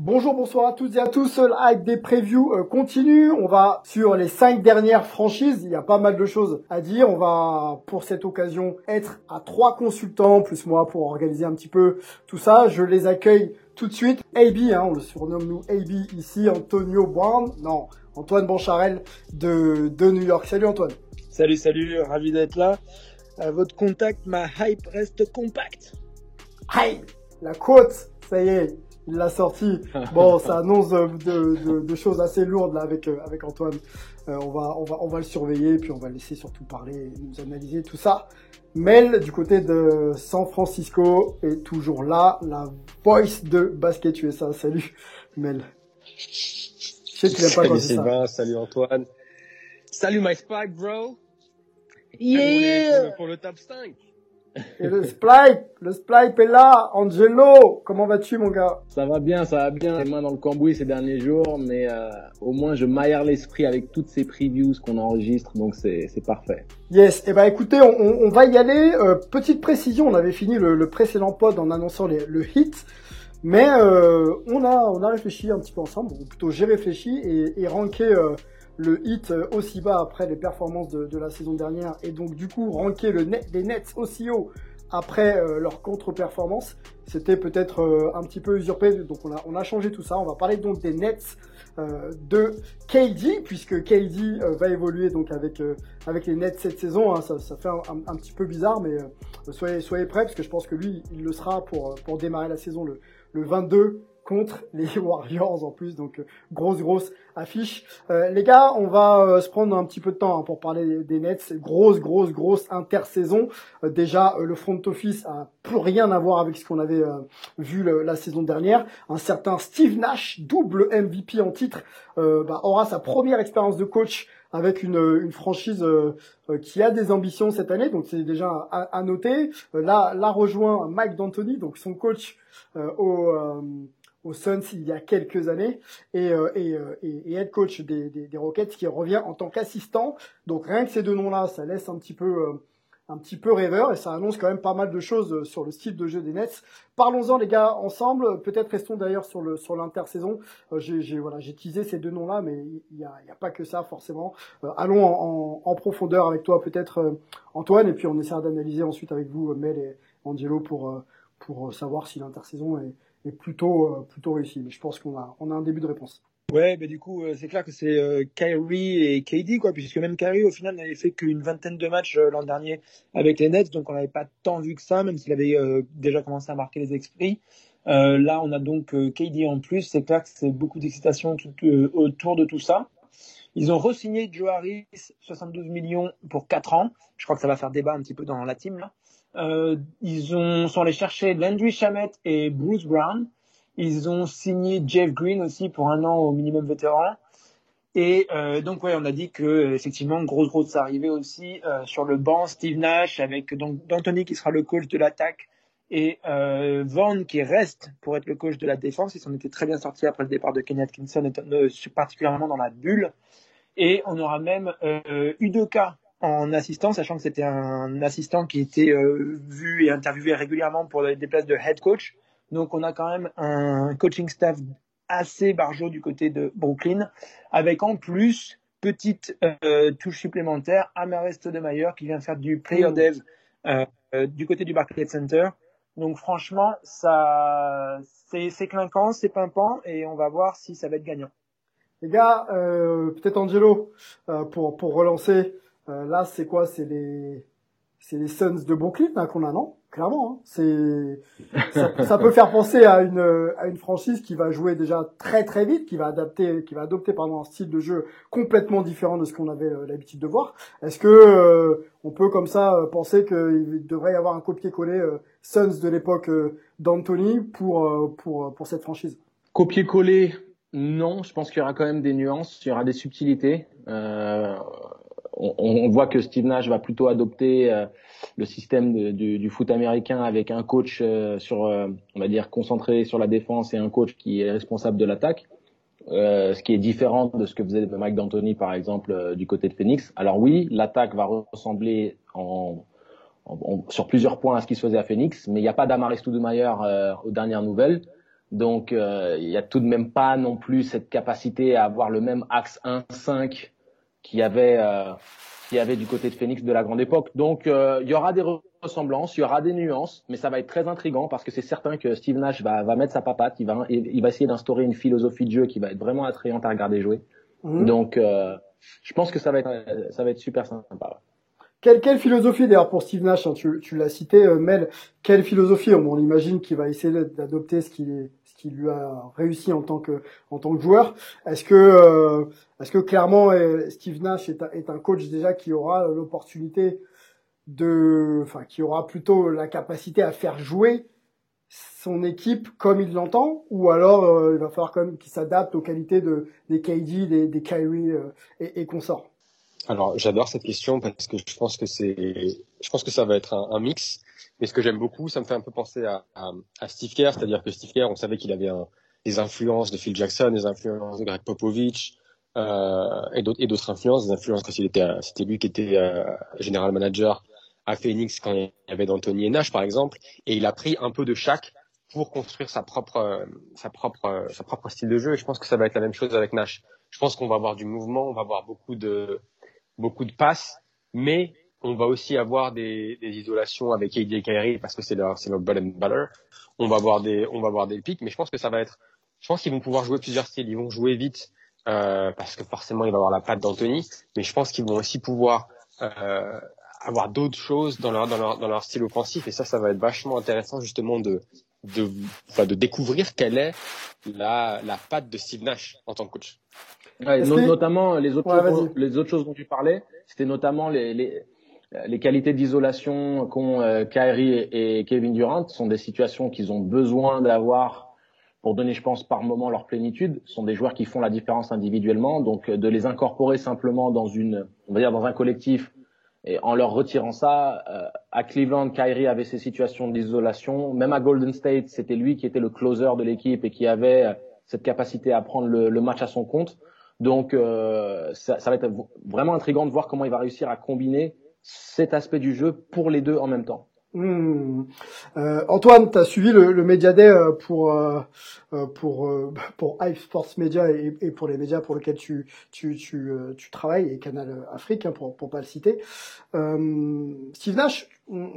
Bonjour, bonsoir à toutes et à tous. Le hype des previews euh, continue. On va sur les cinq dernières franchises. Il y a pas mal de choses à dire. On va, pour cette occasion, être à trois consultants, plus moi, pour organiser un petit peu tout ça. Je les accueille tout de suite. AB, hein, on le surnomme nous AB ici, Antonio Brown. Non, Antoine Bancharel de, de New York. Salut Antoine. Salut, salut, ravi d'être là. À votre contact, ma hype reste compacte. Hype La côte, ça y est, il l'a sorti. Bon, ça annonce de, de, de- de choses assez lourdes là avec euh, avec Antoine. Euh, on va on va on va le surveiller puis on va laisser surtout parler et nous analyser tout ça. Mel du côté de San Francisco est toujours là, la voice de Basket USA. Salut Mel. Je sais que tu n'aimes pas Salut ça. Sylvain, salut Antoine. Salut my spike bro. Yeah. Pour, pour le top 5. Et le Splipe, le Splipe est là. Angelo, comment vas-tu mon gars? Ça va bien, ça va bien. Les mains dans le cambouis ces derniers jours, mais euh, au moins je maillère l'esprit avec toutes ces previews qu'on enregistre, donc c'est c'est parfait. Yes, et ben écoutez, on, on- on va y aller. Euh, petite précision, on avait fini le, le précédent pod en annonçant les- le hit, mais euh, on a on a réfléchi un petit peu ensemble, ou plutôt j'ai réfléchi et, et ranké euh, le hit euh, aussi bas après les performances de, de la saison dernière, et donc du coup ranké le net, les Nets aussi haut après euh, leur contre-performance, c'était peut-être euh, un petit peu usurpé, donc on a on a changé tout ça. On va parler donc des Nets euh, de KD, puisque KD euh, va évoluer donc avec euh, avec les Nets cette saison. hein. ça, ça fait un, un- petit peu bizarre, mais soyez soyez prêts parce que je pense que lui, il le sera pour pour démarrer la saison le le 22 contre les Warriors en plus, donc euh, grosse grosse affiche. Euh, les gars, on va euh, se prendre un petit peu de temps hein, pour parler des Nets. Grosse grosse grosse intersaison. Euh, déjà, euh, le front office a plus rien à voir avec ce qu'on avait euh, vu la saison dernière. Un certain Steve Nash, double MVP en titre, bah, aura sa première expérience de coach avec une, une franchise euh, qui a des ambitions cette année, donc c'est déjà à, à noter. Là, là rejoint Mike D'Antoni, donc son coach euh, au, euh, aux Suns il y a quelques années et, euh, et, euh, et, et head coach des, des, des Rockets qui revient en tant qu'assistant. Donc rien que ces deux noms-là, ça laisse un petit peu euh, un petit peu rêveur et ça annonce quand même pas mal de choses euh, sur le style de jeu des Nets. Parlons-en les gars ensemble. Peut-être restons d'ailleurs sur le sur l'intersaison. Euh, j'ai voilà j'ai teasé ces deux noms-là, mais il y a, y a pas que ça forcément. Euh, allons en, en, profondeur avec toi peut-être Antoine et puis on essaiera d'analyser ensuite avec vous Mel et Angelo pour pour savoir si l'intersaison est, est plutôt euh, plutôt réussie. Mais je pense qu'on a un début de réponse. Ouais, mais du coup, euh, c'est clair que c'est euh, Kyrie et KD, puisque même Kyrie, au final, n'avait fait qu'une vingtaine de matchs euh, l'an dernier avec les Nets, donc on n'avait pas tant vu que ça, même s'il avait déjà commencé à marquer les esprits. Là, on a donc KD en plus. C'est clair que c'est beaucoup d'excitation autour de tout ça. Ils ont re-signé Joe Harris, 72 millions pour 4 ans. Je crois que ça va faire débat un petit peu dans la team. Là. Euh, ils ont, sont allés chercher Landry Shamet et Bruce Brown. Ils ont signé Jeff Green aussi pour un an au minimum vétéran. Et euh, donc ouais, on a dit que effectivement grosse grosse arrivée aussi euh, sur le banc Steve Nash avec donc d'Anthony qui sera le coach de l'attaque et euh, Vaughn qui reste pour être le coach de la défense. Ils s'en étaient très bien sortis après le départ de Kenny Atkinson, particulièrement dans la bulle. Et on aura même Udoka en assistant, sachant que c'était un assistant qui était euh, vu et interviewé régulièrement pour des places de head coach. Donc on a quand même un coaching staff assez barjot du côté de Brooklyn, avec en plus petite euh, touche supplémentaire, Amarest de Mayer qui vient faire du player dev euh, euh, du côté du Barclays Center. Donc franchement, ça, c'est c'est clinquant, c'est pimpant, et on va voir si ça va être gagnant. Les gars, euh, peut-être Angelo euh, pour pour relancer. Là, c'est quoi? C'est les c'est les Suns de Brooklyn hein, qu'on a, non? Clairement, hein. c'est ça, ça, peut faire penser à une à une franchise qui va jouer déjà très très vite, qui va adapter, qui va adopter pardon un style de jeu complètement différent de ce qu'on avait euh, l'habitude de voir. Est-ce que euh, on peut comme ça euh, penser qu'il devrait y avoir un copier-coller Suns de l'époque d'Anthony pour pour pour cette franchise? Copier-coller, non. Je pense qu'il y aura quand même des nuances, il y aura des subtilités. Euh, on, voit que Steve Nash va plutôt adopter euh, le système du, foot américain avec un coach euh, sur, euh, on va dire, concentré sur la défense et un coach qui est responsable de l'attaque. ce qui est différent de ce que faisait Mike D'Antoni par exemple du côté de Phoenix. Alors oui, l'attaque va ressembler en, sur plusieurs points à ce qui se faisait à Phoenix, mais il n'y a pas d'Amaris Stoudemire aux dernières nouvelles. Donc il n'y a tout de même pas non plus cette capacité à avoir le même axe 1-5 qu'il y avait euh, y avait du côté de Phoenix de la grande époque. Donc euh, il y aura des ressemblances, il y aura des nuances, mais ça va être très intrigant parce que c'est certain que Steve Nash va, va mettre sa papate, il va il va essayer d'instaurer une philosophie de jeu qui va être vraiment attrayante à regarder jouer. Mhm. Donc euh, je pense que ça va être ça va être super sympa. Quelle, quelle philosophie d'ailleurs pour Steve Nash, hein, tu, tu l'as cité Mel, quelle philosophie on, imagine qu'il va essayer d'adopter ce qu'il est qui lui a réussi en tant que en tant que joueur. Est-ce que euh, est-ce que clairement euh, Steve Nash est un, est un coach déjà qui aura l'opportunité de enfin qui aura plutôt la capacité à faire jouer son équipe comme il l'entend? Ou alors euh, il va falloir quand même qu'il s'adapte aux qualités de des KD, des, des Kyrie et, et consorts? Alors j'adore cette question parce que je pense que c'est je pense que ça va être un, mix mais ce que j'aime beaucoup, ça me fait un peu penser à, à, Steve Kerr, c'est-à-dire que Steve Kerr, on savait qu'il avait un, des influences de Phil Jackson, des influences de Greg Popovich euh, et d'autres influences, des influences quand il était, c'était lui qui était euh, général manager à Phoenix quand il y avait d'Anthony et Nash par exemple, et il a pris un peu de chaque pour construire sa propre, sa propre, sa propre style de jeu. Et je pense que ça va être la même chose avec Nash. Je pense qu'on va avoir du mouvement, on va avoir beaucoup de, beaucoup de passes, mais on va aussi avoir des, des isolations avec AD et Kyrie parce que c'est leur, c'est leur bread and butter. On va avoir des, on va avoir des pics, mais je pense que ça va être, je pense qu'ils vont pouvoir jouer plusieurs styles. Ils vont jouer vite euh, parce que forcément il va avoir la patte d'Anthony, mais je pense qu'ils vont aussi pouvoir euh, avoir d'autres choses dans leur, dans leur, dans leur style offensif et ça, ça va être vachement intéressant justement de, de, enfin, de découvrir quelle est la, la patte de Steve Nash en tant que coach. Ouais, notamment les autres, choses, les autres choses dont tu parlais, c'était notamment les, les les qualités d'isolation qu'ont euh, Kyrie et, Kevin Durant sont des situations qu'ils ont besoin d'avoir pour donner, je pense, par moment leur plénitude. Ce sont des joueurs qui font la différence individuellement, donc euh, de les incorporer simplement dans une, on va dire, dans un collectif et en leur retirant ça, euh, à Cleveland, Kyrie avait ces situations d'isolation. Même à Golden State, c'était lui qui était le closer de l'équipe et qui avait cette capacité à prendre le, le match à son compte. Donc, ça, ça va être vraiment intriguant de voir comment il va réussir à combiner cet aspect du jeu pour les deux en même temps. Hmm. Euh, Antoine, tu as suivi le, le Media Day euh, pour euh, pour pour Hype Sports Media et, et, pour les médias pour lesquels tu tu tu, tu travailles et Canal Afrique hein, pour pour pas le citer. Steve Nash,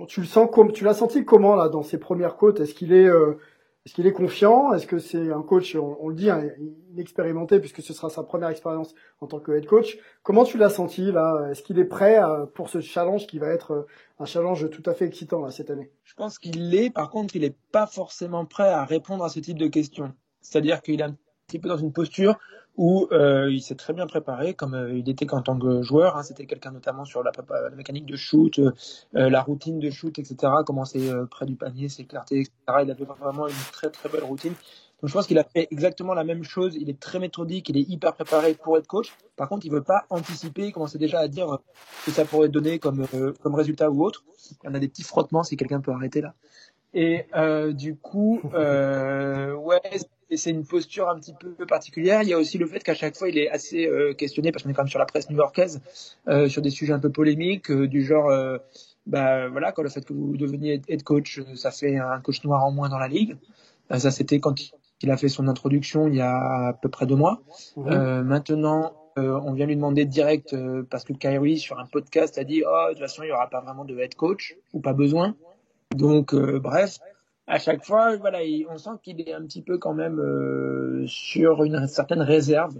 tu le sens comme tu l'as senti comment là dans ses premières côtes? Est-ce qu'il est, est-ce qu'il est confiant? Est-ce que c'est un coach, on, le dit, hein, inexpérimenté puisque ce sera sa première expérience en tant que head coach Comment tu l'as senti là? Est-ce qu'il est prêt pour ce challenge qui va être euh, un challenge tout à fait excitant là, cette année? Je pense qu'il l'est. Par contre, il n'est pas forcément prêt à répondre à ce type de questions. C'est-à-dire qu'il est un petit peu dans une posture où euh, il s'est très bien préparé, comme euh, il était qu'en tant que joueur. Hein, C'était quelqu'un notamment sur la, la, mécanique de shoot, euh, la routine de shoot, etc. Comment c'est près du panier, clarté, etc. Il avait vraiment une très très belle routine. Donc je pense qu'il a fait exactement la même chose. Il est très méthodique, il est hyper préparé pour être coach. Par contre, il veut pas anticiper, il commence déjà à dire que ça pourrait donner comme comme résultat ou autre. Il y en a des petits frottements si quelqu'un peut arrêter là. Et euh, du coup, euh, ouais, c'est une posture un petit peu particulière. Il y a aussi le fait qu'à chaque fois, il est assez euh, questionné, parce qu'on est quand même sur la presse new-yorkaise, euh, sur des sujets un peu polémiques, euh, du genre, euh, bah voilà, quand le fait que vous deveniez head coach, ça fait un coach noir en moins dans la ligue. ça, c'était quand il a fait son introduction il y a à peu près deux mois. Mmh. maintenant, on vient lui demander direct, parce que Kyrie, sur un podcast, a dit, oh, de toute façon, il n'y aura pas vraiment de head coach, ou pas besoin. Donc, euh, bref, à chaque fois, voilà, on sent qu'il est un petit peu quand même euh, sur une certaine réserve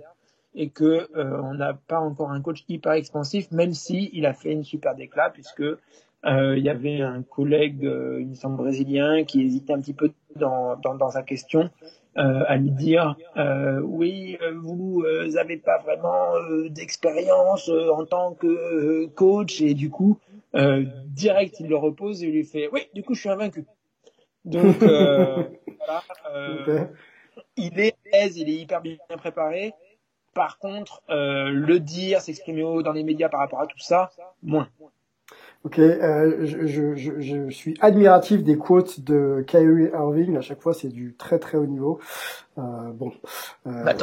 et que euh, on n'a pas encore un coach hyper expansif, même si il a fait une super déclat puisque il y avait un collègue, il me semble brésilien, qui hésitait un petit peu dans, dans, sa question à lui dire oui, vous n'avez pas vraiment d'expérience en tant que coach et du coup direct il le repose et il lui fait oui, du coup je suis invaincu. Donc voilà, il est aise, il est hyper bien préparé. Par contre, le dire, s'exprimer dans les médias par rapport à tout ça, moins. Ok, euh, je, je, je, je, suis admiratif des quotes de Kyrie Irving. À chaque fois, c'est du très très haut niveau. Euh, bon. Euh, bah,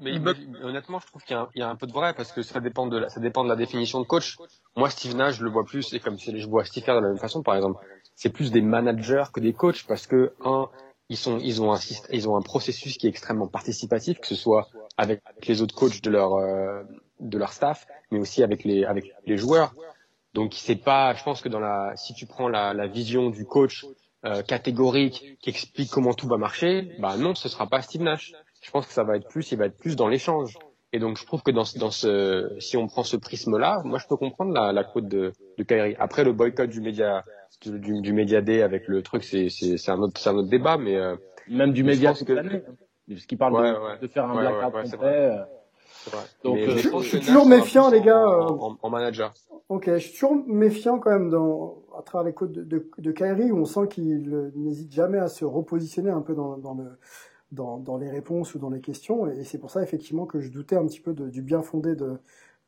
mais, honnêtement, je trouve qu'il y, y, a un peu de vrai parce que ça dépend de la, ça dépend de la définition de coach. Moi, Steve Nash, je le vois plus, et comme je vois Steve Kerr de la même façon, par exemple, c'est plus des managers que des coachs parce que un, ils sont, ils ont un, ils ont un processus qui est extrêmement participatif, que ce soit avec les autres coachs de leur, euh, de leur staff, mais aussi avec les avec les joueurs. Donc c'est pas, je pense que dans la, si tu prends la, la vision du coach euh, catégorique qui explique comment tout va marcher, bah non, ce sera pas Steve Nash. Je pense que ça va être plus, il va être plus dans l'échange. Et donc je trouve que dans, dans ce, si on prend ce prisme-là, moi je peux comprendre la, la quote de, de Kyrie. Après le boycott du média du, du média D avec le truc, c'est c'est un autre c'est un autre débat, mais euh, même du média que, ce qui parle de, de, faire un blackout complet. Donc, euh, je, suis toujours méfiant, les gars. En, en, manager. Ok, je suis toujours méfiant quand même dans, à travers les codes de, de, de Kyrie, où on sent qu'il n'hésite jamais à se repositionner un peu dans, dans, le, dans, dans les réponses ou dans les questions. Et c'est pour ça, effectivement, que je doutais un petit peu de, du bien fondé de,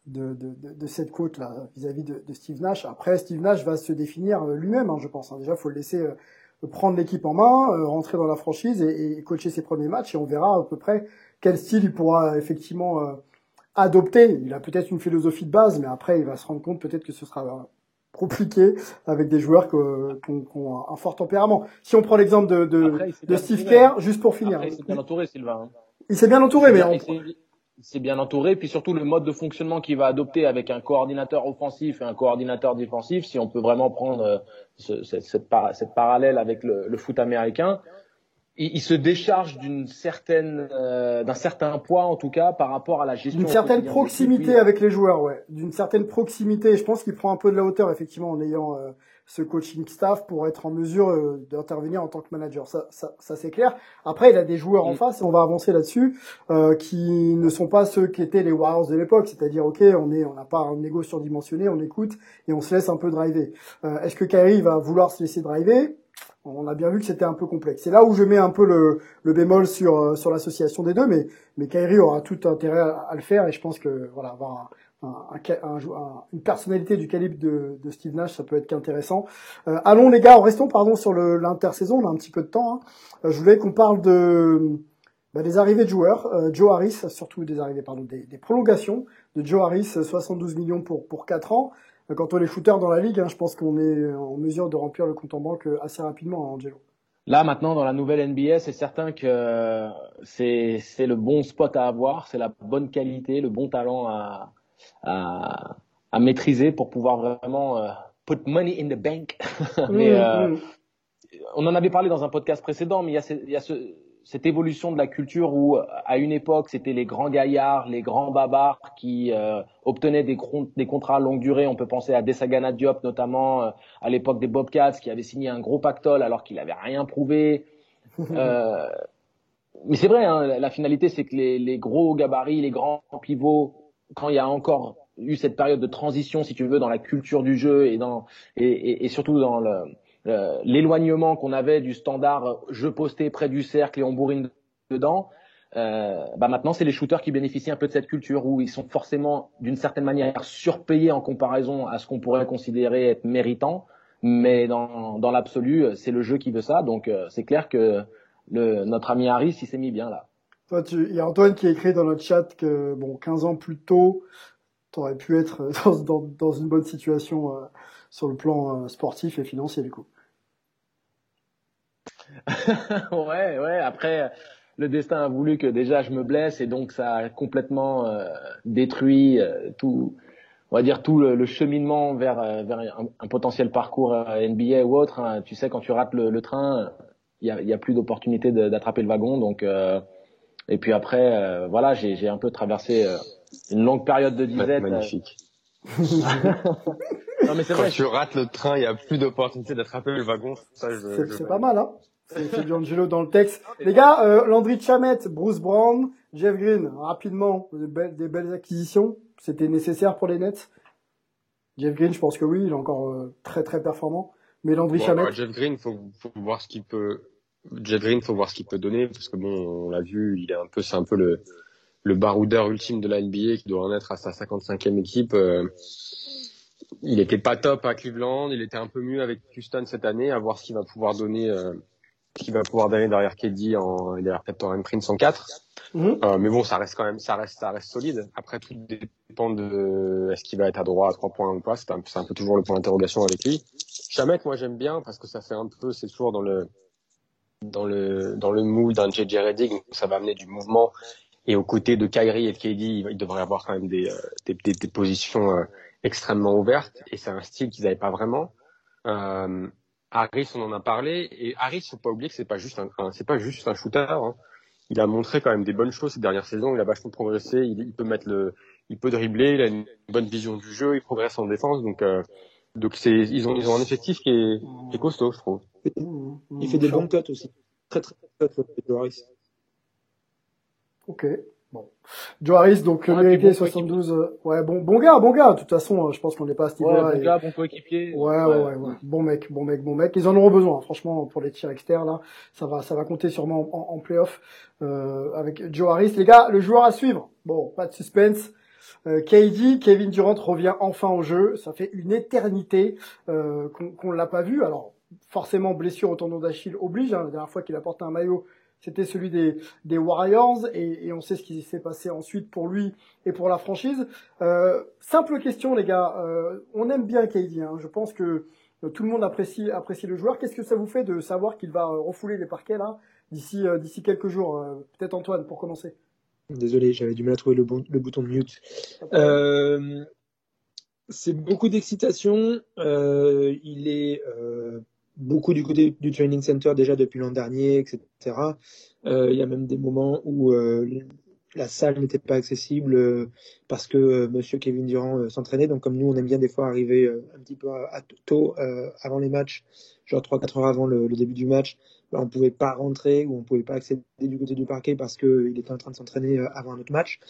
de, de, cette côte là vis-à-vis de, Steve Nash. Après, Steve Nash va se définir euh, lui-même, hein, je pense. Hein. Déjà, faut le laisser euh, prendre l'équipe en main, rentrer dans la franchise et, et, coacher ses premiers matchs, et on verra à peu près quel style il pourra effectivement euh, adopter. Il a peut-être une philosophie de base, mais après, il va se rendre compte peut-être que ce sera euh, compliqué avec des joueurs qui ont, un fort tempérament. Si on prend l'exemple de, de, Steve Kerr, juste pour finir. il s'est bien entouré, Sylvain. Il s'est bien entouré, mais... Il s'est bien entouré, puis surtout le mode de fonctionnement qu'il va adopter avec un coordinateur offensif et un coordinateur défensif, si on peut vraiment prendre euh, ce, cette, cette, parallèle avec le, le foot américain, il, se décharge d'une certaine, euh, d'un certain poids en tout cas par rapport à la gestion. D'une certaine proximité avec les joueurs, ouais. D'une certaine proximité. Je pense qu'il prend un peu de la hauteur effectivement en ayant euh, ce coaching staff pour être en mesure euh, d'intervenir en tant que manager. Ça, ça, ça c'est clair. Après, il a des joueurs en face, et on va avancer là-dessus, qui ne sont pas ceux qui étaient les Warriors de l'époque. C'est-à-dire, ok, on est, on n'a pas un ego surdimensionné, on écoute et on se laisse un peu driver. Est-ce que Kyrie va vouloir se laisser driver? On a bien vu que c'était un peu complexe. C'est là où je mets un peu le, bémol sur euh, sur l'association des deux, mais mais Kyrie aura tout intérêt à, le faire et je pense que voilà avoir un, un, un, une personnalité du calibre de, de, Steve Nash, ça peut être qu'intéressant. Euh, allons les gars, restons pardon sur l'intersaison, on a un petit peu de temps. Hein. Euh, je voulais qu'on parle de bah, des arrivées de joueurs. Joe Harris, surtout des arrivées pardon des, des prolongations de Joe Harris, 72 millions pour pour 4 ans. Quand on est shooter dans la ligue, hein, je pense qu'on est en mesure de remplir le compte en banque assez rapidement, hein, Angelo. Là, maintenant, dans la nouvelle NBA, c'est certain que c'est, c'est le bon spot à avoir, c'est la bonne qualité, le bon talent à, à, à maîtriser pour pouvoir vraiment euh, put money in the bank. mais, mmh, euh, mmh. On en avait parlé dans un podcast précédent, mais il y a, il y a ce, cette évolution de la culture où à une époque c'était les grands gaillards, les grands babards qui euh, obtenaient des, des, contrats à longue durée. On peut penser à Desagana Diop notamment euh, à l'époque des Bobcats qui avait signé un gros pactole alors qu'il n'avait rien prouvé. Euh, mais c'est vrai, hein, la finalité c'est que les, les, gros gabarits, les grands pivots, quand il y a encore eu cette période de transition, si tu veux, dans la culture du jeu et dans et, et, et surtout dans le euh, l'éloignement qu'on avait du standard jeu posté près du cercle et on bourrine dedans, euh, bah maintenant c'est les shooters qui bénéficient un peu de cette culture où ils sont forcément d'une certaine manière surpayés en comparaison à ce qu'on pourrait considérer être méritant, mais dans, l'absolu c'est le jeu qui veut ça, donc euh, c'est clair que notre ami Harris il s'est mis bien là. Toi, il y a Antoine qui a écrit dans notre chat que bon 15 ans plus tôt, tu aurais pu être dans, dans, une bonne situation sur le plan euh, sportif et financier du coup. ouais, ouais. Après, le destin a voulu que déjà je me blesse et donc ça a complètement euh, détruit euh, tout, on va dire tout le, cheminement vers, vers un, potentiel parcours NBA ou autre. Hein. Tu sais, quand tu rates le, train, il y a, y a, plus d'opportunité d'attraper le wagon. Donc Et puis après, euh, voilà, j'ai un peu traversé euh, une longue période de disette. Magnifique. non mais c'est Quand vrai. tu rates le train, il y a plus d'opportunité d'attraper le wagon. Je- c'est pas mal, hein C'est Angelo dans le texte. Les gars, euh, Landry Chamette, Bruce Brown, Jeff Green, rapidement, des belles, des belles acquisitions. C'était nécessaire pour les Nets. Jeff Green, je pense que oui, il est encore euh, très très performant. Mais Landry Bon, Chamette, alors, Jeff Green, faut, faut voir ce qu'il peut. Jeff Green, faut voir ce qu'il peut donner parce que bon, on l'a vu, il est un peu, c'est un peu le le baroudeur ultime de la NBA qui doit en être à sa 55e équipe. euh, il était pas top à Cleveland, il était un peu mieux avec Houston cette année. À voir ce qu'il va pouvoir donner, euh, ce qu'il va pouvoir donner derrière KD en derrière Torrent Prince en 4. Mhm. Euh, mais bon, ça reste quand même, ça reste, ça reste solide. Après, tout dépend de est-ce qu'il va être à droit à trois points ou pas. C'est un, un peu toujours le point d'interrogation avec lui. Chamet, moi j'aime bien parce que ça fait un peu, c'est toujours dans le dans le dans le mood d'un JJ Redick, donc ça va amener du mouvement. Et aux côtés de Kyrie et de KD, il il devrait avoir quand même des euh, des, des, des positions euh, extrêmement ouvertes. Et c'est un style qu'ils n'avaient pas vraiment. Euh, Harris, on en a parlé. Et Harris, faut pas oublier que c'est pas juste un, c'est pas juste un shooter. Hein. Il a montré quand même des bonnes choses ces dernières saisons. Il a vachement progressé. Il, peut mettre le, il peut dribbler. Il a une bonne vision du jeu. Il progresse en défense. Donc euh, donc c'est ils ont ils ont un effectif qui est, qui est costaud, je trouve. Il fait des bons cuts aussi. Très très Joe Harris. Ok. Bon. Joe Harris, donc Ouais, mérité puis bon 72. euh, ouais, bon, bon gars, bon gars. De toute façon, euh, je pense qu'on n'est pas à ce Ouais, niveau-là. bon et- gars, bon coéquipier. Ouais, ouais, ouais, ouais. Bon mec, bon mec, bon mec. Ils en auront besoin, franchement, pour les tirs externes, là. Ça va, ça va compter sûrement en, en playoff, euh, avec Joe Harris. Les gars, le joueur à suivre. Bon, pas de suspense. Euh, KD, Kevin Durant revient enfin au jeu. Ça fait une éternité, euh, qu'on, qu'on l'a pas vu. Alors, forcément, blessure au tendon d'Achille oblige, hein. La dernière fois qu'il a porté un maillot, c'était celui des, des Warriors, et, et on sait ce qui s'est passé ensuite pour lui et pour la franchise. Euh, simple question, les gars. Euh, on aime bien KD. Hein. Je pense que euh, tout le monde apprécie, apprécie le joueur. Qu'est-ce que ça vous fait de savoir qu'il va euh, refouler les parquets là d'ici euh, d'ici quelques jours Peut-être Antoine pour commencer? Désolé, j'avais du mal à trouver le, bon, le bouton de mute. Euh, c'est beaucoup d'excitation. Euh, il est euh, beaucoup du côté du training center déjà depuis l'an dernier, etc. Euh, il y a même des moments où euh, la salle n'était pas accessible euh, parce que Monsieur Kevin Durant s'entraînait. Donc comme nous, on aime bien des fois arriver un petit peu à, tôt avant les matchs, genre 3-4 heures avant le, début du match. Ben, on pouvait pas rentrer ou on pouvait pas accéder du côté du parquet parce qu'il était en train de s'entraîner avant un autre match.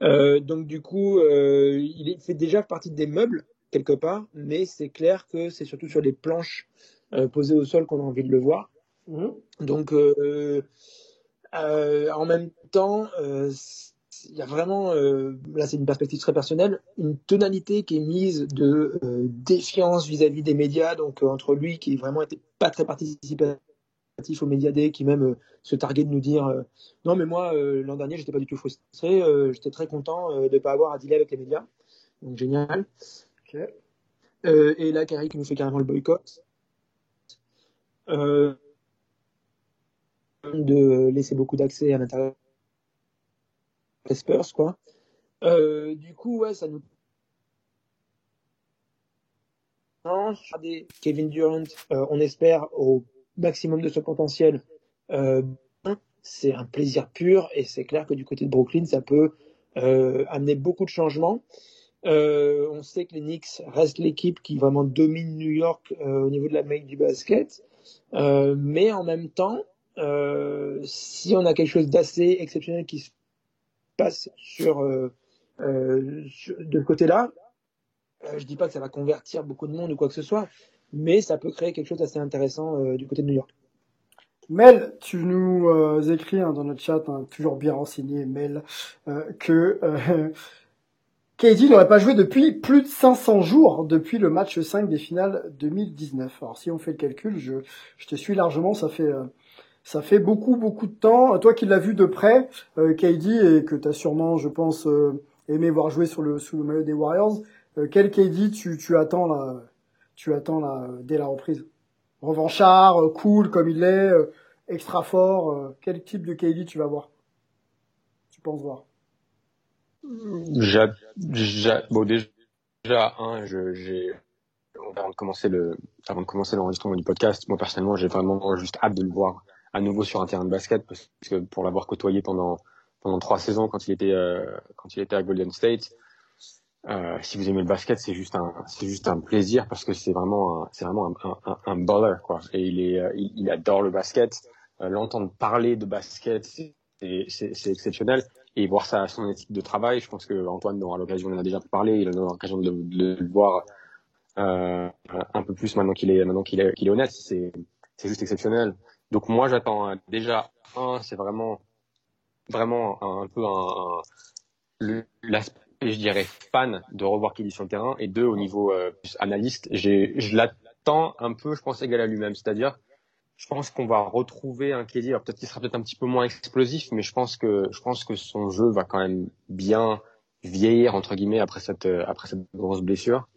Donc du coup, il fait déjà partie des meubles quelque part, mais c'est clair que c'est surtout sur les planches euh, posées au sol qu'on a envie de le voir. Mhm. Donc euh, euh, en même temps, il y a vraiment, euh, là c'est une perspective très personnelle, une tonalité qui est mise de euh, défiance vis-à-vis des médias, donc euh, entre lui qui vraiment était pas très participatif aux médias day, qui même se targuait de nous dire non mais moi l'an dernier j'étais pas du tout frustré, j'étais très content euh, de pas avoir à dealer avec les médias, donc génial. Et là, Carrie qui nous fait carrément le boycott. Euh, de laisser beaucoup d'accès à l'intérieur des Spurs, quoi. Euh, du coup, ouais, ça nous Kevin Durant, euh, on espère au maximum de son potentiel. Euh, c'est un plaisir pur et c'est clair que du côté de Brooklyn, ça peut euh, amener beaucoup de changements. On sait que les Knicks restent l'équipe qui vraiment domine New York au niveau de la make du basket. Euh, mais en même temps, euh, si on a quelque chose d'assez exceptionnel qui se passe sur, euh, sur- de côté-là, je dis pas que ça va convertir beaucoup de monde ou quoi que ce soit, mais ça peut créer quelque chose d'assez intéressant du côté de New York. Mel, tu nous euh, écris hein, dans notre chat, hein, toujours bien renseigné, Mel, euh, que KD n'aurait pas joué depuis plus de 500 jours depuis le match 5 des finales 2019. Alors si on fait le calcul, je, je te suis largement, ça fait euh, ça fait beaucoup beaucoup de temps. Toi qui l'as vu de près, euh, KD et que tu as sûrement, je pense, euh, aimé voir jouer sur le sous le maillot des Warriors, euh, quel KD tu, tu attends là, tu attends là dès la reprise? Revanchard, cool comme il est, extra fort. quel type de KD tu vas voir? Tu penses voir? J'a- j'a- bon, déjà, je, j'ai, avant de commencer le, avant de commencer l'enregistrement du podcast, moi personnellement, j'ai vraiment juste hâte de le voir à nouveau sur un terrain de basket parce que pour l'avoir côtoyé pendant pendant trois saisons quand il était quand il était à Golden State. Euh, si vous aimez le basket, c'est juste un, c'est juste un plaisir parce que c'est vraiment, c'est vraiment un, un, un, baller quoi. Et il est, il, il adore le basket. L'entendre parler de basket, c'est, c'est, exceptionnel. Et voir ça, son éthique de travail, je pense que Antoine aura l'occasion, on en a déjà parlé, il aura l'occasion de, de, le voir euh, un peu plus maintenant qu'il est, maintenant qu'il est, qu'il est honnête. C'est, c'est juste exceptionnel. Donc moi, j'attends déjà un, c'est vraiment, vraiment un, peu un, l'aspect, je dirais, fan de revoir dit sur le terrain. Et deux, au niveau euh, analyste, j'ai, je l'attends un peu, je pense, égal à lui-même. C'est-à-dire, je pense qu'on va retrouver un KD. Alors peut-être qu'il sera peut-être un petit peu moins explosif, mais je pense que je pense que son jeu va quand même bien vieillir entre guillemets après cette après cette grosse blessure.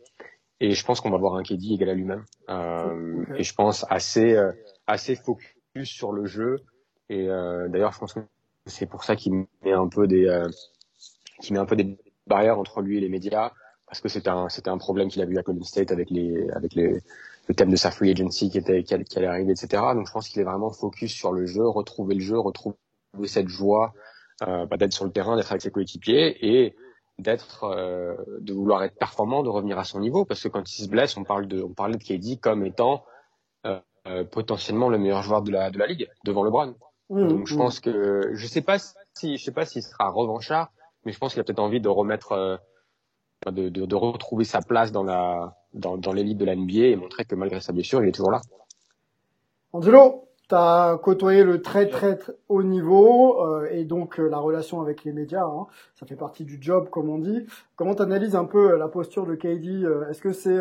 Et je pense qu'on va voir un KD égal à lui-même. Euh, Et je pense assez euh, assez focus sur le jeu. Et euh, d'ailleurs, je pense que c'est pour ça qu'il met un peu des euh, qui met un peu des barrières entre lui et les médias parce que c'était un c'était un problème qu'il a vu à Golden State avec les avec les le thème de sa free agency qui était qui allait, arriver, etc. Donc je pense qu'il est vraiment focus sur le jeu, retrouver le jeu, retrouver cette joie euh, bah, d'être sur le terrain, d'être avec ses coéquipiers et d'être euh, de vouloir être performant, de revenir à son niveau, parce que quand il se blesse, on parle de on parlait de KD comme étant euh, euh, potentiellement le meilleur joueur de la de la ligue devant LeBron. Mmh, Donc je mmh. pense que je sais pas si je sais pas s'il sera revanchard, mais je pense qu'il a peut-être envie de remettre euh, de, de, de retrouver sa place dans la dans, dans l'élite de la NBA et montrer que malgré sa blessure, il est toujours là. Angelo, tu as côtoyé le très très, haut niveau euh, et donc euh, la relation avec les médias, hein, ça fait partie du job comme on dit. Comment tu analyses un peu euh, la posture de KD Est-ce que c'est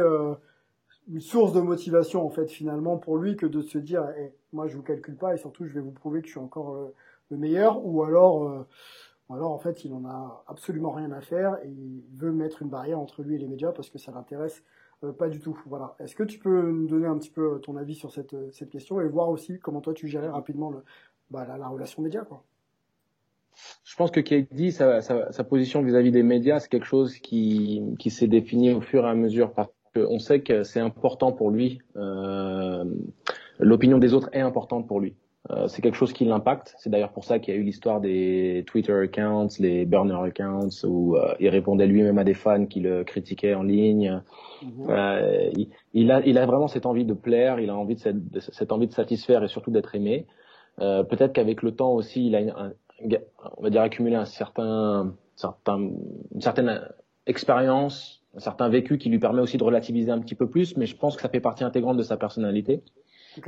une source de motivation en fait finalement pour lui que de se dire eh, moi je vous calcule pas et surtout je vais vous prouver que je suis encore le meilleur ou alors ou alors en fait il en a absolument rien à faire et il veut mettre une barrière entre lui et les médias parce que ça l'intéresse euh, pas du tout. Voilà. Est-ce que tu peux nous donner un petit peu ton avis sur cette, cette question et voir aussi comment toi tu gérais rapidement bah, la, relation média quoi? Je pense que KD, sa, sa, sa position vis-à-vis des médias, c'est quelque chose qui, qui s'est défini au fur et à mesure parce qu'on sait que c'est important pour lui. Euh, L'opinion des autres est importante pour lui. Euh, c'est quelque chose qui l'impacte. C'est d'ailleurs pour ça qu'il y a eu l'histoire des Twitter accounts, les burner accounts, où euh, il répondait lui-même à des fans qui le critiquaient en ligne. Mhm. Euh, il, a, il a vraiment cette envie de plaire, il a envie de cette, cette envie de satisfaire et surtout d'être aimé. Euh, Peut-être qu'avec le temps aussi, il a, un, on va dire, accumulé un certain, certain, une certaine expérience, un certain vécu qui lui permet aussi de relativiser un petit peu plus. Mais je pense que ça fait partie intégrante de sa personnalité.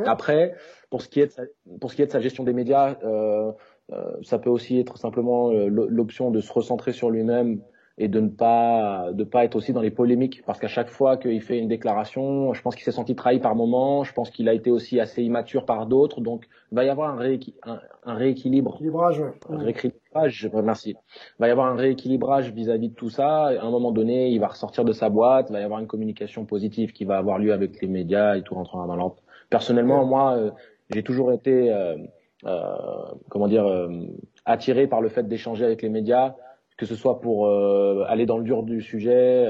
Après, pour ce qui est de sa, pour ce qui est de sa gestion des médias, euh, euh, ça peut aussi être simplement euh, l'option de se recentrer sur lui-même et de ne pas de pas être aussi dans les polémiques parce qu'à chaque fois qu'il fait une déclaration, je pense qu'il s'est senti trahi par moment, je pense qu'il a été aussi assez immature par d'autres, donc il va y avoir un, un, rééquilibre. Équilibrage, Un rééquilibrage, merci. Il va y avoir un rééquilibrage vis-à-vis de tout ça. À un moment donné, il va ressortir de sa boîte, il va y avoir une communication positive qui va avoir lieu avec les médias et tout rentrera dans l'ordre. Personnellement, moi, euh, j'ai toujours été, euh, euh, comment dire, attiré par le fait d'échanger avec les médias, que ce soit pour aller dans le dur du sujet,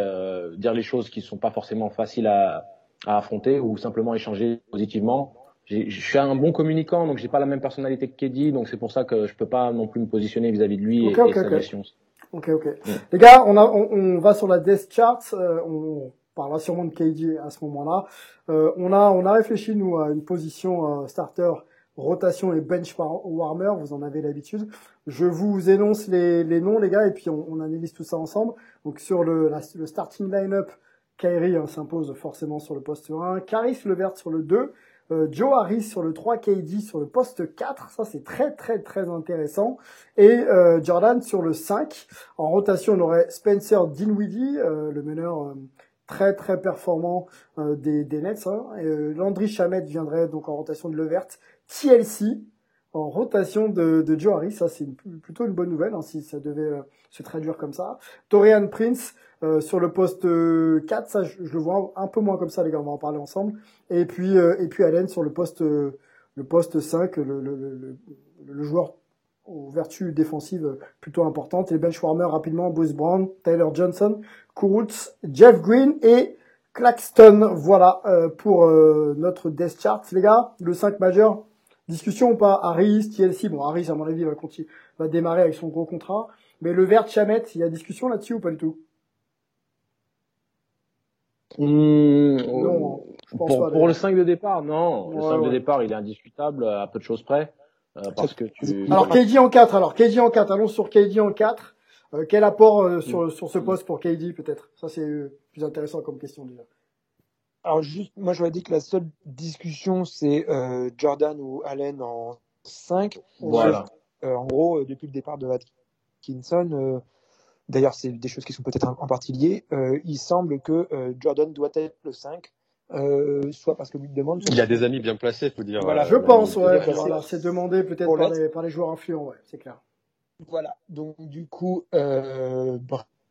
dire les choses qui ne sont pas forcément faciles à, à affronter, ou simplement échanger positivement. Je suis un bon communicant, donc j'ai pas la même personnalité que Keddy, donc c'est pour ça que je peux pas non plus me positionner vis-à-vis de lui et, sa gestion. Ok, ok. Les gars, on, a, on, on, va sur la death chart. on, parlera sûrement de KD à ce moment-là. Euh, on a on a réfléchi nous à une position euh, starter, rotation et bench warmer. Vous en avez l'habitude. Je vous énonce les, les noms les gars et puis on, on analyse tout ça ensemble. Donc sur le, le starting line-up, Kyrie hein, s'impose forcément sur le poste 1, Caris Levert sur le 2. Euh, Joe Harris sur le 3, KD sur le poste 4, ça c'est très très très intéressant. Et euh, Jordan sur le 5. En rotation, on aurait Spencer Dinwiddie, euh, le meneur très très performant euh, des, Nets. Hein. Euh, Landry Chamet viendrait donc en rotation de Levert. TLC en rotation de, de Joe Harris, ça c'est plutôt une bonne nouvelle hein, si ça devait euh, se traduire comme ça. Torian Prince sur le poste 4, ça je, le vois un, peu moins comme ça les gars, on va en parler ensemble. Et puis et puis Allen sur le poste le poste 5, le, joueur aux vertus défensives plutôt importantes. Les benchwarmers rapidement, Bruce Brown, Tyler Johnson, Kuruts, Jeff Green et Claxton. Voilà euh, pour euh, notre death chart, les gars. Le 5 majeur, Discussion ou pas Harris, TLC, bon Harris à mon avis va continuer, va démarrer avec son gros contrat, mais le vert Chamet, il y a discussion là-dessus ou pas du tout? Mmh, Non, je pense pour, pas, pour le d'ailleurs. 5 de départ, non. le Ouais, 5 de ouais. départ, il est indiscutable à peu de choses près. euh, parce que tu. Alors KD en 4, alors KD en 4, allons sur KD en 4. Euh, quel apport euh, sur, sur ce poste pour KD peut-être? Ça c'est euh, plus intéressant comme question déjà. Alors juste, moi j'aurais dit que la seule discussion c'est euh, Jordan ou Allen en 5. Voilà. Euh, en gros, euh, depuis le départ de Atkinson, euh, d'ailleurs c'est des choses qui sont peut-être en, partie liées, euh, il semble que euh, Jordan doit être le 5, euh, soit parce que lui demande. Il a des amis bien placés, faut dire. Voilà, euh, Je pense, ouais, voilà, c'est demandé peut-être par par les joueurs influents, ouais, c'est clair. Voilà, donc du coup, euh,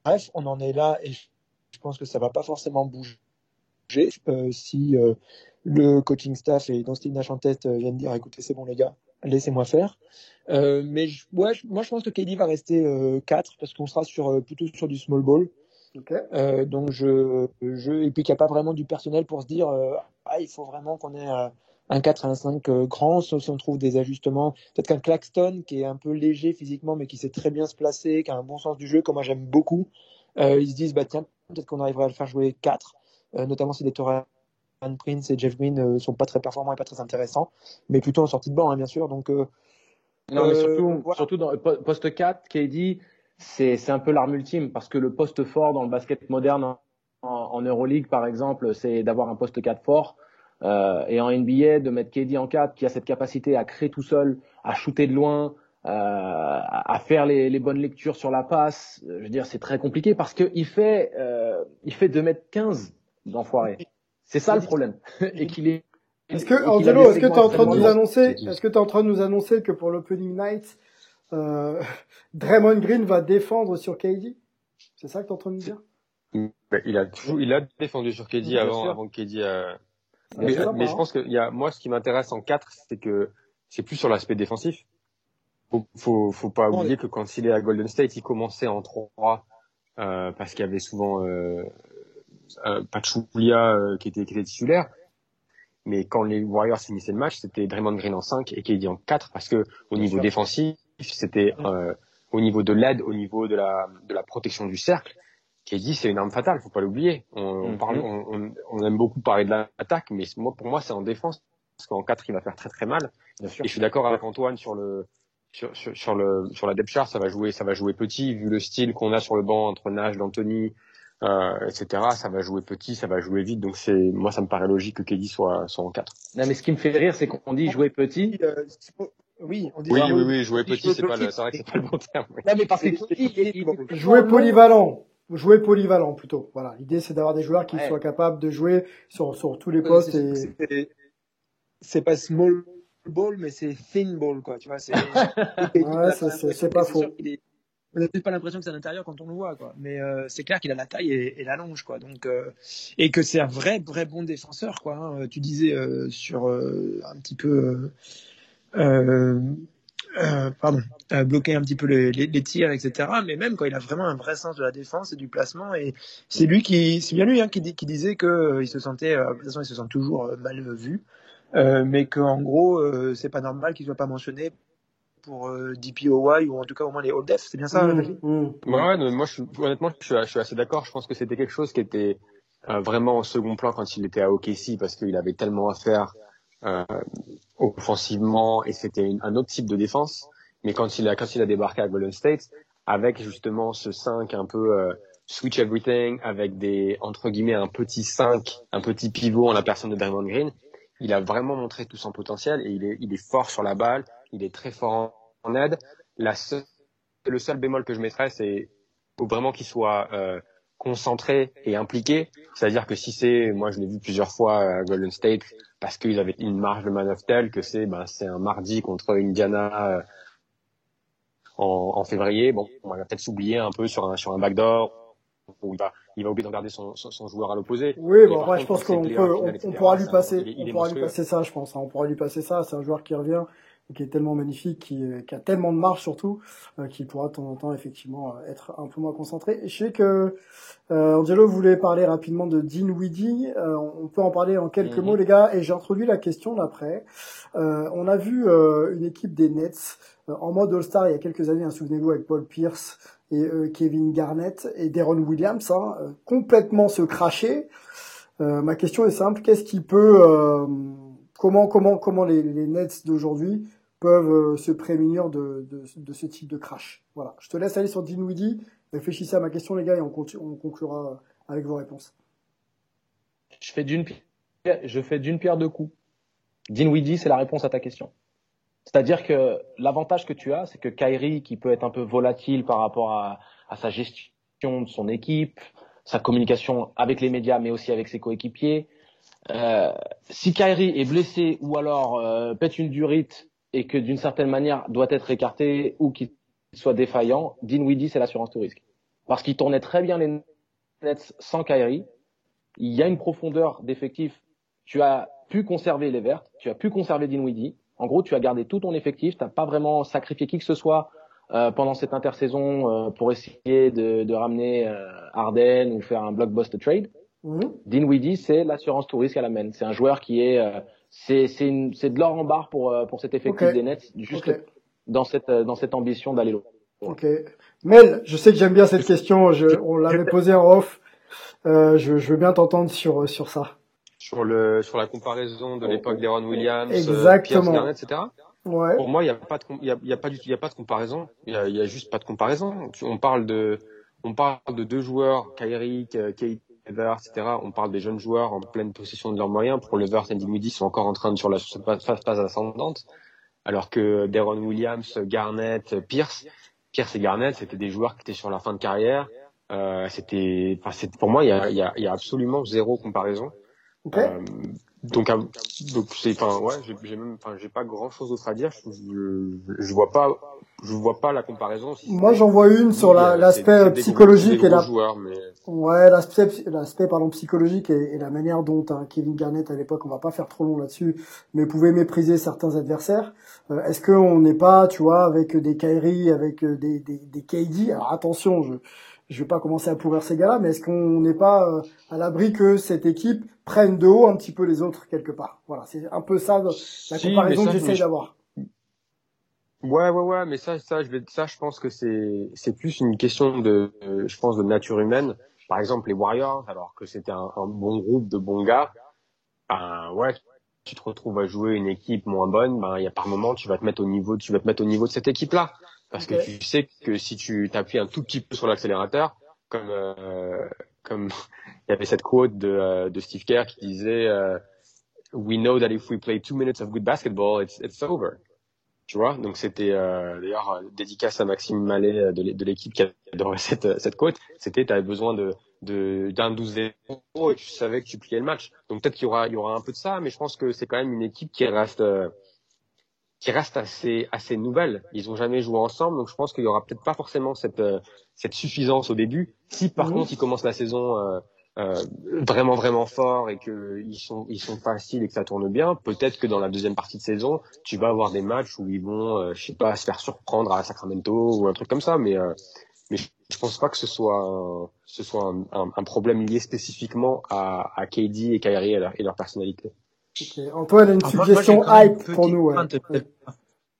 bref, on en est là et je pense que ça va pas forcément bouger. Euh, si euh, le coaching staff et Steve Nash en tête euh, viennent dire écoutez, c'est bon les gars, laissez-moi faire. Euh, mais je- ouais, moi je pense que KD va rester euh, 4 parce qu'on sera sur, euh, plutôt sur du small ball. Ok. Euh, donc je, je et puis qu'il n'y a pas vraiment du personnel pour se dire euh, ah il faut vraiment qu'on ait euh, un 4 et un 5 euh, grand sauf si on trouve des ajustements peut-être qu'un Claxton qui est un peu léger physiquement mais qui sait très bien se placer qui a un bon sens du jeu que moi j'aime beaucoup euh, ils se disent bah tiens peut-être qu'on arriverait à le faire jouer 4 euh, notamment si les Torrey Prince et Jeff Green euh, sont pas très performants et pas très intéressants mais plutôt en sortie de banc hein, bien sûr donc Non, mais surtout, voilà. surtout dans le po- poste 4, KD, c'est un peu l'arme ultime parce que le poste fort dans le basket moderne en, en, en Euroleague, par exemple, c'est d'avoir un poste 4 fort. Euh, et en NBA, de mettre KD en 4 qui a cette capacité à créer tout seul, à shooter de loin, euh, à faire les, les bonnes lectures sur la passe. Euh, Je veux dire, c'est très compliqué parce qu'il fait, euh, il fait 2 mètres 15 d'enfoiré. C'est ça le problème. et qu'il est. Est-ce que, a Angelo, est-ce que tu es en train de nous annoncer, est-ce que tu es en train de nous annoncer que pour l'opening night, euh, Draymond Green va défendre sur KD? C'est ça que tu es en train de nous dire? Ben, il a toujours, il a défendu sur KD avant, avant que KD. euh, Ouais, Mais, sympa, mais je pense que y a, moi, ce qui m'intéresse en 4, c'est que c'est plus sur l'aspect défensif. Faut, faut, faut pas Bon, oublier que quand il est à Golden State, il commençait en 3 euh, parce qu'il y avait souvent euh, euh, Pachulia euh, qui était qui était titulaire. Mais quand les Warriors finissaient le match, c'était Draymond Green en 5 et KD en 4 parce que au niveau sûr. défensif, c'était euh, au niveau de l'aide, au niveau de la de la protection du cercle. KD, c'est une arme fatale, faut pas l'oublier. On, on Mhm. parle, on, on, on aime beaucoup parler de l'attaque, mais moi, pour moi, c'est en défense parce qu'en 4, il va faire très très mal. Bien sûr. Et je suis d'accord avec Antoine sur le sur, sur, sur le sur la depth chart, ça va jouer ça va jouer petit vu le style qu'on a sur le banc entre Nash, d'Anthony, euh, etc. Ça va jouer petit, ça va jouer vite. Donc c'est moi ça me paraît logique que KD soit soit en 4. Non, mais ce qui me fait rire, c'est qu'on dit jouer petit. euh, oui on dit Oui oui oui, jouer petit, c'est pas le vrai que c'est pas le bon terme. oui. Non, mais parce que KD, il, il- il- Jouer polyvalent. Jouer polyvalent plutôt. Voilà. L'idée c'est d'avoir des joueurs qui Ouais. soient capables de jouer sur, sur tous les postes c'est- et c'est- c'est pas small ball mais c'est thin ball quoi tu vois c'est Ouais, c'est- c'est- c'est pas faux. est- on n'a peut-être pas l'impression que c'est à l'intérieur quand on le voit quoi mais euh, c'est clair qu'il a la taille et, et la longe quoi donc euh, et que c'est un vrai vrai bon défenseur quoi hein. tu disais euh, sur euh, un petit peu euh, pardon euh, bloquer un petit peu les, les, les tirs etc mais même quand il a vraiment un vrai sens de la défense et du placement et c'est lui qui c'est bien lui hein, qui, dit- qui disait que euh, il se sentait euh, de toute façon il se sent toujours euh, mal vu euh, mais qu'en gros euh, c'est pas normal qu'il soit pas mentionné pour euh, DPOY ou en tout cas au moins les All Def c'est bien ça Mmh, mmh. Ouais, ouais, mais moi, je suis, honnêtement, je suis, je suis assez d'accord. Je pense que c'était quelque chose qui était euh, vraiment au second plan quand il était à OKC parce qu'il avait tellement à faire euh, offensivement et c'était un autre type de défense. Mais quand il a, quand il a débarqué à Golden State, avec justement ce 5 un peu euh, switch everything, avec des, entre guillemets, un petit 5, un petit pivot en la personne de Draymond Green, il a vraiment montré tout son potentiel et il est, il est fort sur la balle, il est très fort en, aide. La seule le seul bémol que je mettrais, c'est vraiment qu'il soit euh, concentré et impliqué. C'est-à-dire que si c'est, moi je l'ai vu plusieurs fois à Golden State, parce qu'ils avaient une marge de manœuvre telle que c'est, ben c'est un mardi contre Indiana euh, en, en février. Bon, on va peut-être s'oublier un peu sur un sur un backdoor où il va il va oublier de regarder son, son, son joueur à l'opposé. Oui, bon, après, je pense qu'on peut, on, pourra lui passer, on pourra lui passer ça, je pense. hein. On pourra lui passer ça. C'est un joueur qui revient, qui est tellement magnifique, qui, qui a tellement de marge surtout, euh, qu'il pourra de temps en temps effectivement être un peu moins concentré. je sais que euh, Angelo voulait parler rapidement de Dean Weedy. Euh, on peut en parler en quelques mhm. mots, les gars. Et j'ai introduit la question d'après. Euh, on a vu une équipe des Nets en mode All-Star il y a quelques années. Hein, Souvenez-vous avec Paul Pierce et Kevin Garnett et Deron Williams, hein, complètement se cracher. ma question est simple. Qu'est-ce qui peut comment comment comment les, les Nets d'aujourd'hui peuvent se prémunir de, ce type de crash. Voilà. Je te laisse aller sur Dinwiddie Réfléchissez à ma question, les gars, et on, on conclura avec vos réponses. Je fais d'une pierre, je fais d'une pierre deux coups. Dinwiddie, c'est la réponse à ta question. C'est-à-dire que l'avantage que tu as, c'est que Kyrie, qui peut être un peu volatile par rapport à, sa gestion de son équipe, sa communication avec les médias, mais aussi avec ses coéquipiers, euh, si Kyrie est blessé ou alors euh, pète une durite et que d'une certaine manière doit être écarté ou qu'il soit défaillant, Dinwiddie, c'est l'assurance tout risque. Parce qu'il tournait très bien les Nets sans Kyrie. Il y a une profondeur d'effectif. Tu as pu conserver les vertes, tu as pu conserver Dinwiddie. En gros, tu as gardé tout ton effectif, tu n'as pas vraiment sacrifié qui que ce soit euh, pendant cette intersaison euh, pour essayer de, de ramener euh, Arden ou faire un blockbuster trade. Mmh. Dinwiddie, c'est l'assurance tout risque à la main. C'est un joueur qui est, euh, c'est, c'est, de l'or en barre pour, euh, pour cet effectif des Nets. Juste dans cette dans cette ambition d'aller loin. Ok. Mel, je sais que j'aime bien cette question. Je, on l'avait posée en off. Euh, je, je, veux bien t'entendre sur sur ça. Sur le sur la comparaison de l'époque d'Aaron Williams, Exactement. Pierre etc. Ouais. Pour moi, il n'y a pas de il y a, y a, pas du il y a pas de comparaison. Il y a, y a, juste pas de comparaison. On parle de on parle de deux joueurs, Kyrie, Kate Evers, etc. On parle des jeunes joueurs en pleine possession de leurs moyens. Pour Levert et Dinwiddie sont encore en train de sur la phase, ascendante alors que Deron Williams, Garnett, Pierce, Pierce et Garnett, c'était des joueurs qui étaient sur la fin de carrière. Euh, c'était, enfin, pour moi, il y a, y, a, y a, absolument zéro comparaison. Euh, donc, donc c'est, enfin, ouais, j'ai même, enfin, j'ai pas grand chose d'autre à dire. Je, je, je, vois pas, je vois pas la comparaison. Moi, j'en vois une sur l'aspect psychologique et la. Ouais, l'aspect, l'aspect pardon psychologique et, la manière dont hein, Kevin Garnett à l'époque, on va pas faire trop long là-dessus, mais pouvait mépriser certains adversaires. Euh, est-ce qu'on n'est pas, tu vois, avec des Kyrie, avec euh, des, des, des KD Alors attention, je je vais pas commencer à pourrir ces gars-là, mais est-ce qu'on n'est pas euh, à l'abri que cette équipe prenne de haut un petit peu les autres quelque part? Voilà, c'est un peu ça la comparaison que j'essaye d'avoir. Ouais, ouais, ouais, mais ça, ça, je vais, ça, je pense que c'est, c'est plus une question de, je pense, de nature humaine. Par exemple, les Warriors, alors que c'était un, un, bon groupe de bons gars, ben ouais, tu te retrouves à jouer une équipe moins bonne, ben il y a par moment, tu vas te mettre au niveau, tu vas te mettre au niveau de cette équipe-là, parce que tu sais que si tu t'appuies un tout petit peu sur l'accélérateur, comme euh, comme il y avait cette quote de, euh, de Steve Kerr qui disait euh, "We know that if we play two minutes of good basketball, it's it's over." tu vois? Donc c'était euh, d'ailleurs euh, dédicace à Maxime Mallet euh, de l'équipe qui adorait cette cette côte c'était tu avais besoin de de d'un 12-0 et tu savais que tu pliais le match. Donc peut-être qu'il y aura il y aura un peu de ça mais je pense que c'est quand même une équipe qui reste qui reste assez assez nouvelle ils ont jamais joué ensemble donc je pense qu'il y aura peut-être pas forcément cette cette suffisance au début si par mmh. contre ils commencent la saison euh, vraiment vraiment fort et que ils sont ils sont faciles et que ça tourne bien, peut-être que dans la deuxième partie de saison, tu vas avoir des matchs où ils vont, euh, je sais pas, se faire surprendre à Sacramento ou un truc comme ça, mais euh, mais je pense pas que ce soit ce soit un, un, problème lié spécifiquement à, à KD et Kyrie et leur, et leur personnalité. Okay. Antoine a une suggestion hype pour nous. Ouais.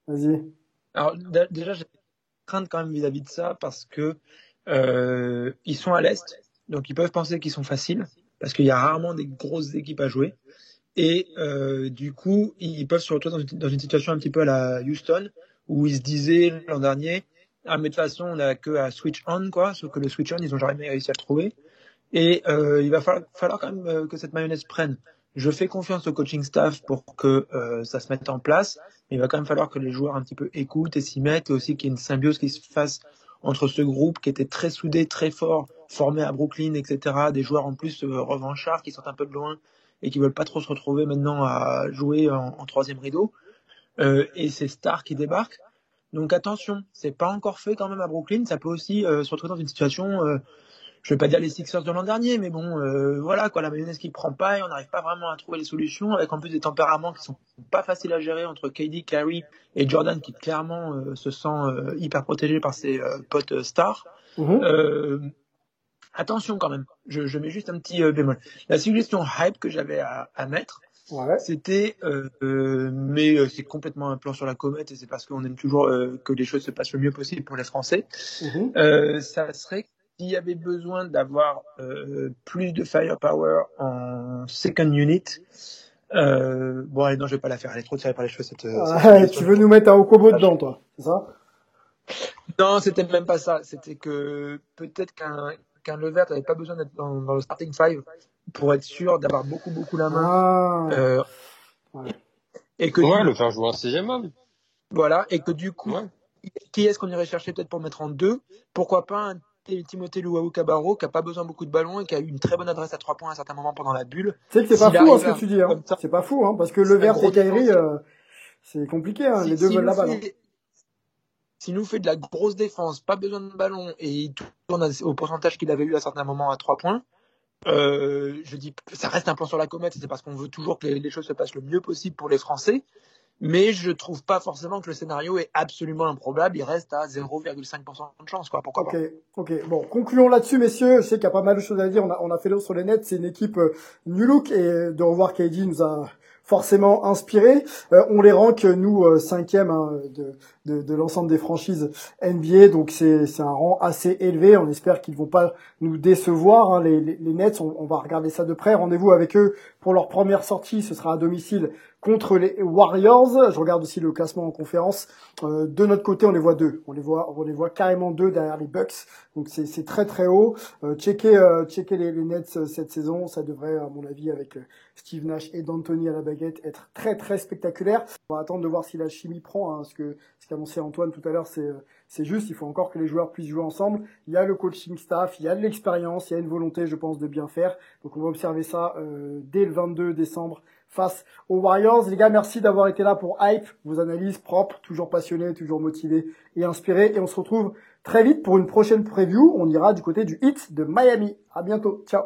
Vas-y. Alors déjà, j'ai crainte quand même vis-à-vis de ça parce que euh, ils sont à l'est donc ils peuvent penser qu'ils sont faciles parce qu'il y a rarement des grosses équipes à jouer. Et euh, du coup, ils peuvent se retrouver dans une, situation un petit peu à la Houston où ils se disaient l'an dernier, ah mais de toute façon on n'a que à switch on quoi, sauf que le switch on ils ont jamais réussi à le trouver. Et euh, il va falloir, falloir quand même que cette mayonnaise prenne. Je fais confiance au coaching staff pour que euh, ça se mette en place, mais il va quand même falloir que les joueurs un petit peu écoutent et s'y mettent, et aussi qu'il y ait une symbiose qui se fasse entre ce groupe qui était très soudé, très fort, formé à Brooklyn, etc. Des joueurs en plus euh, revanchards qui sont un peu de loin et qui veulent pas trop se retrouver maintenant à jouer en, troisième rideau. Euh, et c'est stars qui débarquent. Donc attention, c'est pas encore fait quand même à Brooklyn. Ça peut aussi euh, se retrouver dans une situation je vais pas dire les Sixers de l'an dernier, mais bon, euh, voilà quoi, la mayonnaise qui prend pas et on n'arrive pas vraiment à trouver les solutions, avec en plus des tempéraments qui sont pas faciles à gérer entre KD, Kyrie et Jordan qui clairement euh, se sent euh, hyper protégé par ses potes stars. Mhm. attention quand même, je, je, mets juste un petit bémol. La suggestion hype que j'avais à, à, mettre, ouais. c'était, mais c'est complètement un plan sur la comète et c'est parce qu'on aime toujours que les choses se passent le mieux possible pour les Français. Mhm. ça serait s'il y avait besoin d'avoir euh, plus de firepower en second unit, euh, bon allez non je vais pas la faire, elle est trop tirée par les cheveux cette. Ah, tu veux nous mettre un Okobo dedans toi, c'est ça? Non, c'était même pas ça. C'était que peut-être qu'un qu'un Levert n'avait pas besoin d'être dans, dans, le starting five pour être sûr d'avoir beaucoup beaucoup la main. Ah. Euh, ouais. Et que ouais, le faire jouer en sixième homme. Voilà, et que du coup, Ouais. qui est-ce qu'on irait chercher peut-être pour mettre en deux? Pourquoi pas un Timothée Luau Cabarro qui a pas besoin beaucoup de ballons et qui a eu une très bonne adresse à trois points à un certain moment pendant la bulle. Que c'est pas fou hein, ce que tu dis, hein. C'est pas fou, hein, parce que le vert et défenseur. euh, c'est compliqué, hein. Si- les deux s'il veulent la balle. fait- S'il nous fait de la grosse défense, pas besoin de ballon et il tourne au pourcentage qu'il avait eu à certains moments à trois points, euh, je dis ça reste un plan sur la comète, c'est parce qu'on veut toujours que les choses se passent le mieux possible pour les Français. Mais je trouve pas forcément que le scénario est absolument improbable. Il reste à 0,5% de chance, quoi. Pourquoi Ok, pas? ok. Bon, concluons là-dessus, messieurs. Je sais qu'il y a pas mal de choses à dire. On a, on a fait l'eau sur les nets. C'est une équipe euh, new look et de revoir KD nous a forcément inspiré. Euh, on les rank nous euh, cinquième hein, de, de, de l'ensemble des franchises NBA, donc c'est c'est un rang assez élevé. On espère qu'ils vont pas nous décevoir. hein, les, les, les Nets, on, on va regarder ça de près. Rendez-vous avec eux pour leur première sortie. Ce sera à domicile contre les Warriors. Je regarde aussi le classement en conférence. Euh, de notre côté, on les voit deux. On les voit, on les voit carrément deux derrière les Bucks. Donc c'est très très haut. Euh, checker euh, checker les, les Nets euh, cette saison, ça devrait, à mon avis, avec euh, Steve Nash et D'Antoni à la baguette, être très très spectaculaire. On va attendre de voir si la chimie prend. Hein, ce que ce qu'annonçait Antoine tout à l'heure, c'est euh, c'est juste. Il faut encore que les joueurs puissent jouer ensemble. Il y a le coaching staff, il y a de l'expérience, il y a une volonté, je pense, de bien faire. Donc on va observer ça dès le 22 décembre face aux Warriors. Les gars, merci d'avoir été là pour Hype, vos analyses propres, toujours passionnés, toujours motivés et inspirés. Et on se retrouve très vite pour une prochaine preview. On ira du côté du hit de Miami. À bientôt. Ciao.